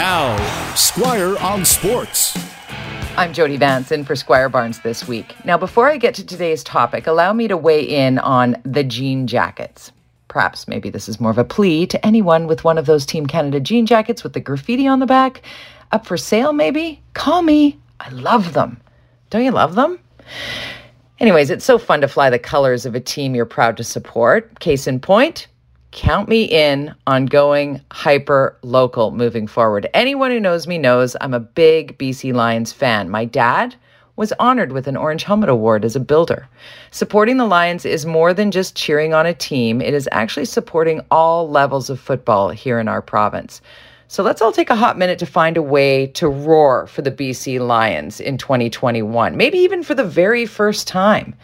Now, Squire on Sports. I'm Jody Vance in for Squire Barnes this week. Now, before I get to today's topic, allow me to weigh in on the jean jackets. Perhaps maybe this is more of a plea to anyone with one of those Team Canada jean jackets with the graffiti on the back. Up for sale, maybe? Call me. I love them. Don't you love them? Anyways, it's so fun to fly the colors of a team you're proud to support. Case in point, count me in on going hyper local moving forward. Anyone who knows me knows I'm a big BC Lions fan. My dad was honored with an Orange Helmet Award as a builder. Supporting the Lions is more than just cheering on a team, it is actually supporting all levels of football here in our province. So let's all take a hot minute to find a way to roar for the BC Lions in 2021, maybe even for the very first time.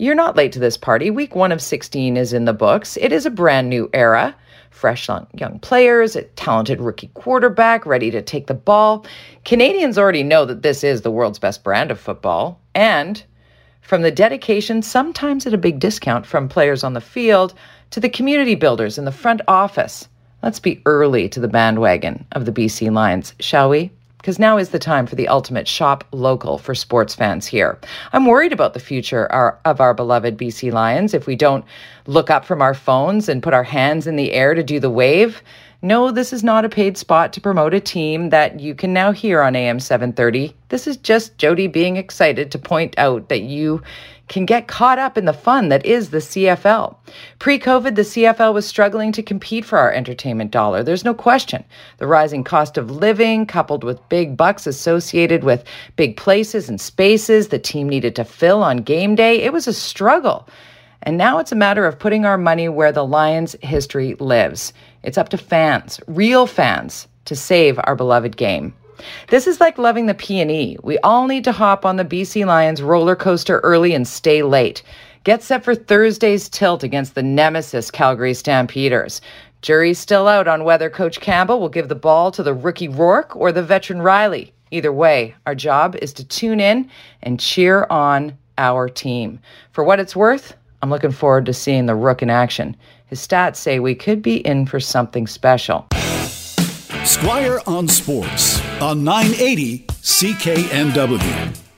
You're not late to this party. Week one of 16 is in the books. It is a brand new era. Fresh young players, a talented rookie quarterback ready to take the ball. Canadians already know that this is the world's best brand of football. And from the dedication, sometimes at a big discount from players on the field, to the community builders in the front office. Let's be early to the bandwagon of the BC Lions, shall we? Because now is the time for the ultimate shop local for sports fans here. I'm worried about the future of our beloved BC Lions if we don't look up from our phones and put our hands in the air to do the wave. No, this is not a paid spot to promote a team that you can now hear on AM 730. This is just Jody being excited to point out that you can get caught up in the fun that is the CFL. Pre COVID, the CFL was struggling to compete for our entertainment dollar. There's no question. The rising cost of living, coupled with big bucks associated with big places and spaces the team needed to fill on game day, it was a struggle. And now it's a matter of putting our money where the Lions' history lives. It's up to fans, real fans, to save our beloved game. This is like loving the PNE. We all need to hop on the BC Lions roller coaster early and stay late. Get set for Thursday's tilt against the nemesis Calgary Stampeders. Jury's still out on whether Coach Campbell will give the ball to the rookie Rourke or the veteran Reilly. Either way, our job is to tune in and cheer on our team. For what it's worth, I'm looking forward to seeing the Rook in action. His stats say we could be in for something special. Squire on Sports on 980 CKNW.